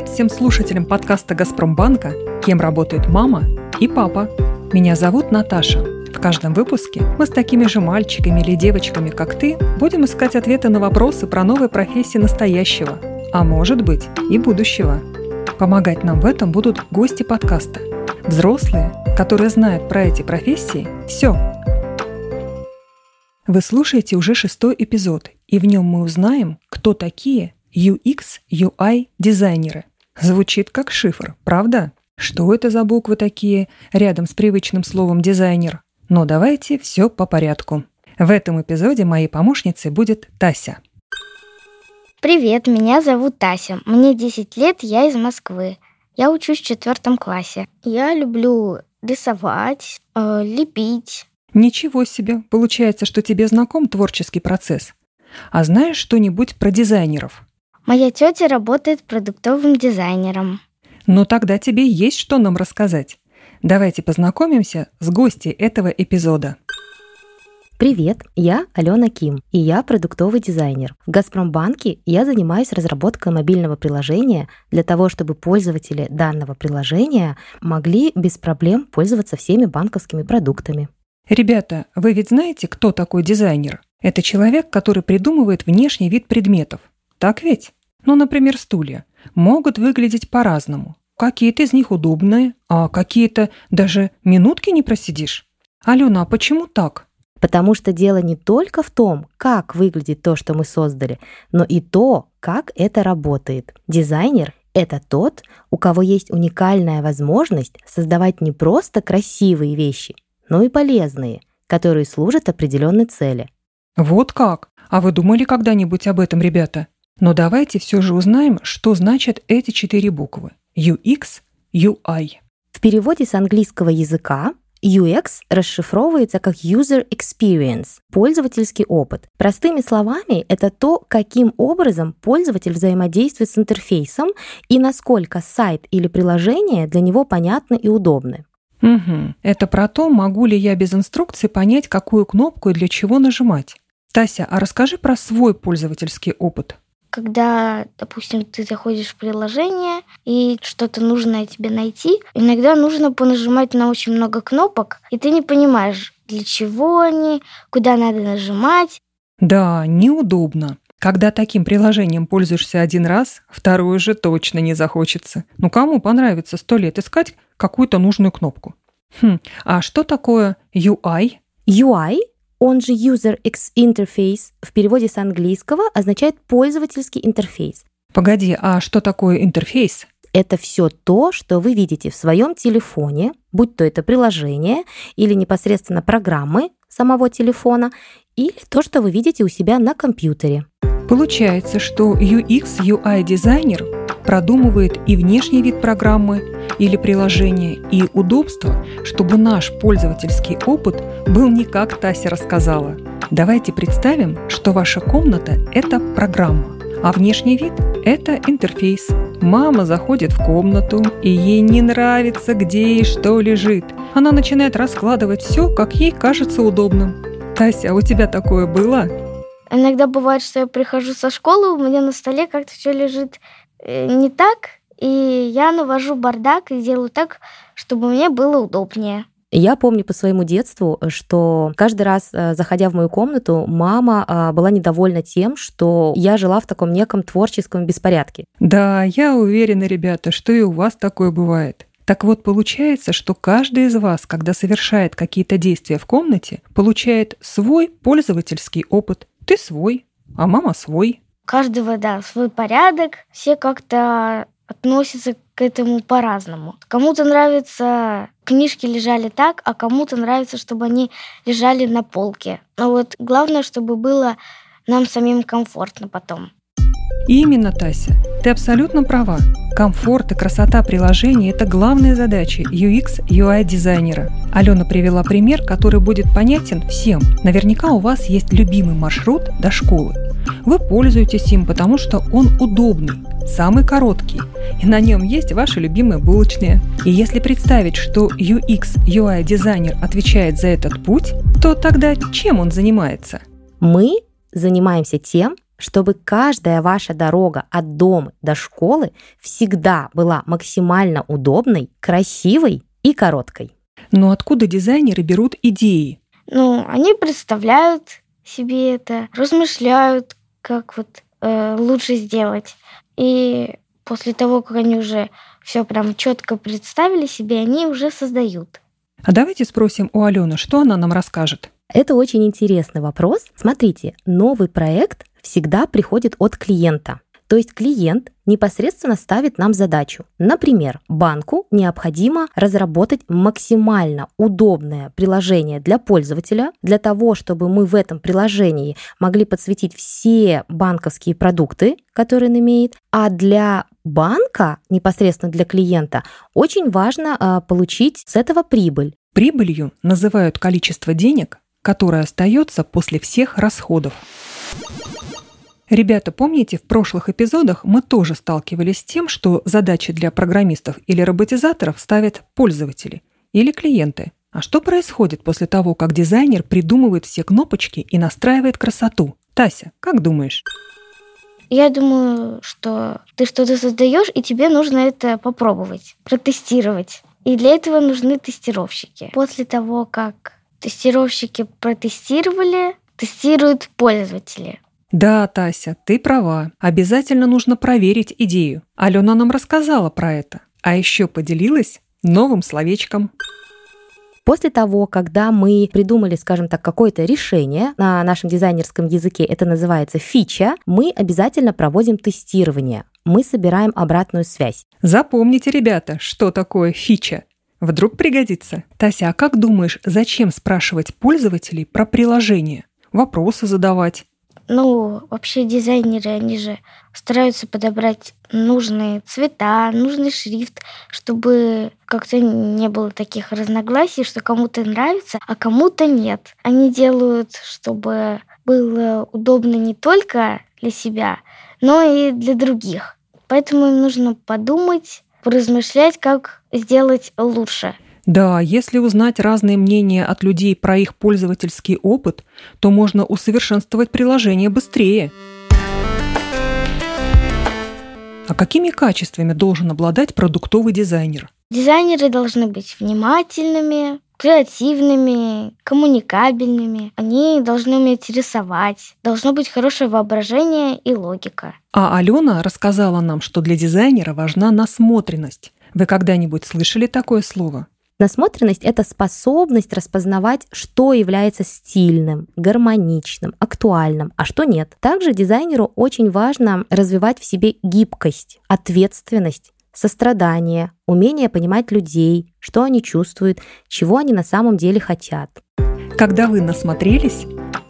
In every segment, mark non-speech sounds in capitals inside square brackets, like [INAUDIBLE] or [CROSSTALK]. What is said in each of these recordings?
Привет всем слушателям подкаста «Газпромбанка», кем работает мама и папа. Меня зовут Наташа. В каждом выпуске мы с такими же мальчиками или девочками, как ты, будем искать ответы на вопросы про новые профессии настоящего, а может быть и будущего. Помогать нам в этом будут гости подкаста. Взрослые, которые знают про эти профессии все. Вы слушаете уже шестой эпизод, и в нем мы узнаем, кто такие UX, UI дизайнеры. Звучит как шифр, правда? Что это за буквы такие рядом с привычным словом дизайнер? Но давайте все по порядку. В этом эпизоде моей помощницей будет Тася. Привет, меня зовут Тася. Мне 10 лет, я из Москвы. Я учусь в четвертом классе. Я люблю рисовать, э, лепить. Ничего себе, получается, что тебе знаком творческий процесс. А знаешь что-нибудь про дизайнеров? Моя тетя работает продуктовым дизайнером. Ну тогда тебе есть что нам рассказать. Давайте познакомимся с гостьей этого эпизода. Привет, я Алена Ким, и я продуктовый дизайнер. В Газпромбанке я занимаюсь разработкой мобильного приложения для того, чтобы пользователи данного приложения могли без проблем пользоваться всеми банковскими продуктами. Ребята, вы ведь знаете, кто такой дизайнер? Это человек, который придумывает внешний вид предметов. Так ведь? Ну, например, стулья. Могут выглядеть по-разному. Какие-то из них удобные, а какие-то даже минутки не просидишь. Алена, а почему так? Потому что дело не только в том, как выглядит то, что мы создали, но и то, как это работает. Дизайнер — это тот, у кого есть уникальная возможность создавать не просто красивые вещи, но и полезные, которые служат определенной цели. Вот как? А вы думали когда-нибудь об этом, ребята? Но давайте все же узнаем, что значат эти четыре буквы. UX, UI. В переводе с английского языка UX расшифровывается как User Experience – пользовательский опыт. Простыми словами, это то, каким образом пользователь взаимодействует с интерфейсом и насколько сайт или приложение для него понятны и удобны. Угу. Это про то, могу ли я без инструкции понять, какую кнопку и для чего нажимать. Тася, а расскажи про свой пользовательский опыт когда, допустим, ты заходишь в приложение и что-то нужное тебе найти, иногда нужно понажимать на очень много кнопок, и ты не понимаешь, для чего они, куда надо нажимать. Да, неудобно. Когда таким приложением пользуешься один раз, второе же точно не захочется. Ну кому понравится сто лет искать какую-то нужную кнопку? Хм, а что такое UI? UI он же User X Interface в переводе с английского означает пользовательский интерфейс. Погоди, а что такое интерфейс? Это все то, что вы видите в своем телефоне, будь то это приложение или непосредственно программы самого телефона, или то, что вы видите у себя на компьютере. Получается, что UX UI дизайнер продумывает и внешний вид программы или приложения, и удобство, чтобы наш пользовательский опыт был не как Тася рассказала. Давайте представим, что ваша комната – это программа, а внешний вид – это интерфейс. Мама заходит в комнату, и ей не нравится, где и что лежит. Она начинает раскладывать все, как ей кажется удобным. Тася, а у тебя такое было? Иногда бывает, что я прихожу со школы, у меня на столе как-то все лежит Э, не так, и я навожу бардак и делаю так, чтобы мне было удобнее. Я помню по своему детству, что каждый раз, э, заходя в мою комнату, мама а, была недовольна тем, что я жила в таком неком творческом беспорядке. Да, я уверена, ребята, что и у вас такое бывает. Так вот, получается, что каждый из вас, когда совершает какие-то действия в комнате, получает свой пользовательский опыт. Ты свой, а мама свой каждого, да, свой порядок, все как-то относятся к этому по-разному. Кому-то нравится книжки лежали так, а кому-то нравится, чтобы они лежали на полке. Но вот главное, чтобы было нам самим комфортно потом. Именно, Тася, ты абсолютно права. Комфорт и красота приложения – это главная задача UX UI дизайнера. Алена привела пример, который будет понятен всем. Наверняка у вас есть любимый маршрут до школы. Вы пользуетесь им, потому что он удобный, самый короткий, и на нем есть ваши любимые булочные. И если представить, что UX, UI дизайнер отвечает за этот путь, то тогда чем он занимается? Мы занимаемся тем, чтобы каждая ваша дорога от дома до школы всегда была максимально удобной, красивой и короткой. Но откуда дизайнеры берут идеи? Ну, они представляют себе это, размышляют, как вот э, лучше сделать. И после того, как они уже все прям четко представили себе, они уже создают. А давайте спросим у Алены, что она нам расскажет. Это очень интересный вопрос. Смотрите, новый проект всегда приходит от клиента. То есть клиент непосредственно ставит нам задачу. Например, банку необходимо разработать максимально удобное приложение для пользователя, для того, чтобы мы в этом приложении могли подсветить все банковские продукты, которые он имеет. А для банка, непосредственно для клиента, очень важно а, получить с этого прибыль. Прибылью называют количество денег, которое остается после всех расходов. Ребята, помните, в прошлых эпизодах мы тоже сталкивались с тем, что задачи для программистов или роботизаторов ставят пользователи или клиенты. А что происходит после того, как дизайнер придумывает все кнопочки и настраивает красоту? Тася, как думаешь? Я думаю, что ты что-то создаешь, и тебе нужно это попробовать, протестировать. И для этого нужны тестировщики. После того, как тестировщики протестировали, тестируют пользователи. Да, Тася, ты права. Обязательно нужно проверить идею. Алена нам рассказала про это. А еще поделилась новым словечком. После того, когда мы придумали, скажем так, какое-то решение на нашем дизайнерском языке, это называется фича, мы обязательно проводим тестирование. Мы собираем обратную связь. Запомните, ребята, что такое фича. Вдруг пригодится. Тася, а как думаешь, зачем спрашивать пользователей про приложение? Вопросы задавать? Ну, вообще дизайнеры, они же стараются подобрать нужные цвета, нужный шрифт, чтобы как-то не было таких разногласий, что кому-то нравится, а кому-то нет. Они делают, чтобы было удобно не только для себя, но и для других. Поэтому им нужно подумать, поразмышлять, как сделать лучше. Да, если узнать разные мнения от людей про их пользовательский опыт, то можно усовершенствовать приложение быстрее. А какими качествами должен обладать продуктовый дизайнер? Дизайнеры должны быть внимательными, креативными, коммуникабельными. Они должны уметь рисовать. Должно быть хорошее воображение и логика. А Алена рассказала нам, что для дизайнера важна насмотренность. Вы когда-нибудь слышали такое слово? Насмотренность — это способность распознавать, что является стильным, гармоничным, актуальным, а что нет. Также дизайнеру очень важно развивать в себе гибкость, ответственность, сострадание, умение понимать людей, что они чувствуют, чего они на самом деле хотят. Когда вы насмотрелись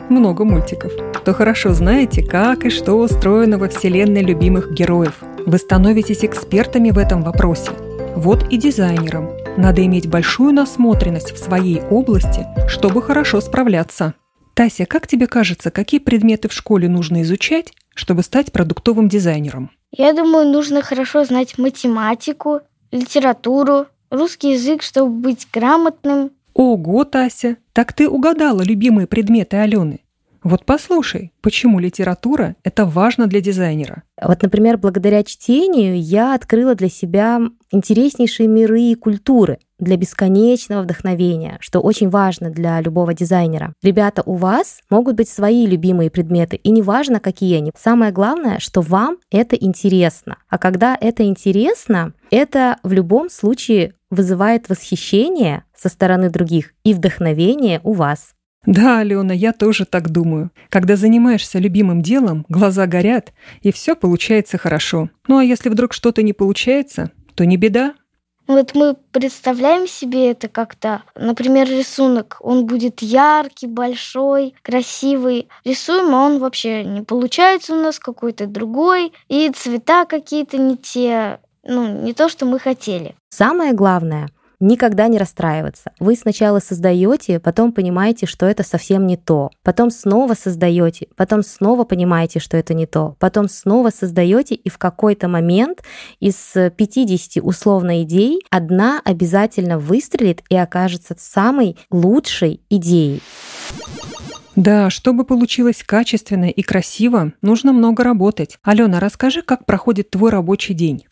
много мультиков, то хорошо знаете, как и что устроено во вселенной любимых героев. Вы становитесь экспертами в этом вопросе. Вот и дизайнерам надо иметь большую насмотренность в своей области, чтобы хорошо справляться. Тася, как тебе кажется, какие предметы в школе нужно изучать, чтобы стать продуктовым дизайнером? Я думаю, нужно хорошо знать математику, литературу, русский язык, чтобы быть грамотным. Ого, Тася, так ты угадала любимые предметы Алены. Вот послушай, почему литература — это важно для дизайнера. Вот, например, благодаря чтению я открыла для себя интереснейшие миры и культуры для бесконечного вдохновения, что очень важно для любого дизайнера. Ребята, у вас могут быть свои любимые предметы, и неважно, какие они. Самое главное, что вам это интересно. А когда это интересно, это в любом случае вызывает восхищение со стороны других и вдохновение у вас. Да, Алена, я тоже так думаю. Когда занимаешься любимым делом, глаза горят, и все получается хорошо. Ну а если вдруг что-то не получается, то не беда. Вот мы представляем себе это как-то, например, рисунок, он будет яркий, большой, красивый. Рисуем, а он вообще не получается у нас какой-то другой, и цвета какие-то не те, ну, не то, что мы хотели. Самое главное — никогда не расстраиваться. Вы сначала создаете, потом понимаете, что это совсем не то. Потом снова создаете, потом снова понимаете, что это не то. Потом снова создаете, и в какой-то момент из 50 условно идей одна обязательно выстрелит и окажется самой лучшей идеей. Да, чтобы получилось качественно и красиво, нужно много работать. Алена, расскажи, как проходит твой рабочий день.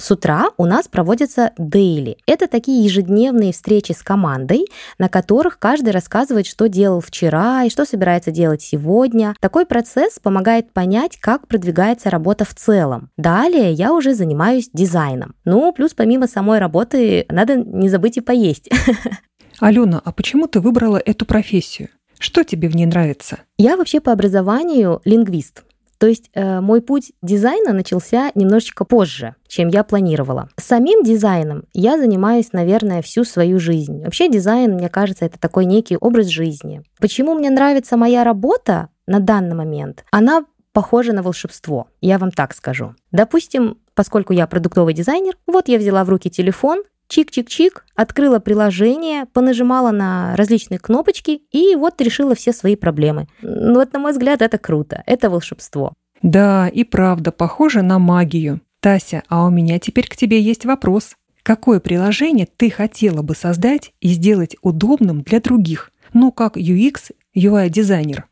С утра у нас проводятся дейли. Это такие ежедневные встречи с командой, на которых каждый рассказывает, что делал вчера и что собирается делать сегодня. Такой процесс помогает понять, как продвигается работа в целом. Далее я уже занимаюсь дизайном. Ну, плюс помимо самой работы надо не забыть и поесть. [LAUGHS] Алена, а почему ты выбрала эту профессию? Что тебе в ней нравится? Я вообще по образованию лингвист. То есть э, мой путь дизайна начался немножечко позже, чем я планировала. Самим дизайном я занимаюсь, наверное, всю свою жизнь. Вообще дизайн, мне кажется, это такой некий образ жизни. Почему мне нравится моя работа на данный момент? Она похожа на волшебство, я вам так скажу. Допустим, поскольку я продуктовый дизайнер, вот я взяла в руки телефон, чик-чик-чик, открыла приложение, понажимала на различные кнопочки и вот решила все свои проблемы. Ну вот, на мой взгляд, это круто, это волшебство. Да, и правда, похоже на магию. Тася, а у меня теперь к тебе есть вопрос. Какое приложение ты хотела бы создать и сделать удобным для других? Ну, как UX, UI-дизайнер.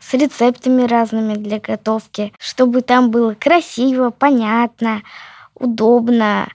С рецептами разными для готовки, чтобы там было красиво, понятно, удобно,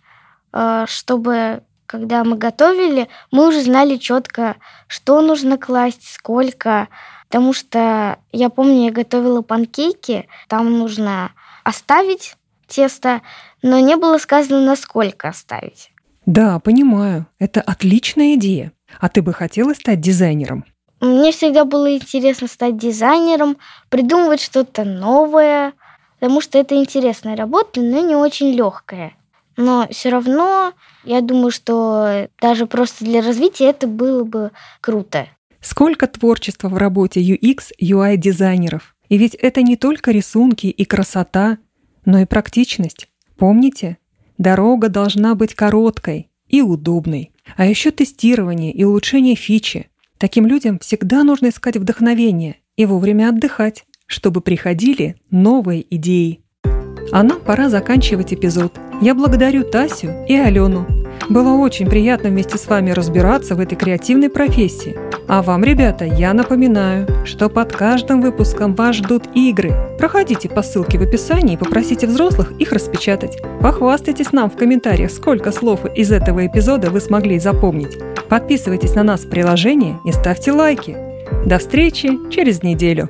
чтобы когда мы готовили, мы уже знали четко, что нужно класть, сколько. Потому что я помню, я готовила панкейки, там нужно оставить тесто, но не было сказано, насколько оставить. Да, понимаю. Это отличная идея. А ты бы хотела стать дизайнером? Мне всегда было интересно стать дизайнером, придумывать что-то новое, потому что это интересная работа, но не очень легкая. Но все равно я думаю, что даже просто для развития это было бы круто. Сколько творчества в работе UX, UI дизайнеров. И ведь это не только рисунки и красота, но и практичность. Помните? Дорога должна быть короткой и удобной. А еще тестирование и улучшение фичи. Таким людям всегда нужно искать вдохновение и вовремя отдыхать, чтобы приходили новые идеи. А нам пора заканчивать эпизод. Я благодарю Тасю и Алену. Было очень приятно вместе с вами разбираться в этой креативной профессии. А вам, ребята, я напоминаю, что под каждым выпуском вас ждут игры. Проходите по ссылке в описании и попросите взрослых их распечатать. Похвастайтесь нам в комментариях, сколько слов из этого эпизода вы смогли запомнить. Подписывайтесь на нас в приложении и ставьте лайки. До встречи через неделю.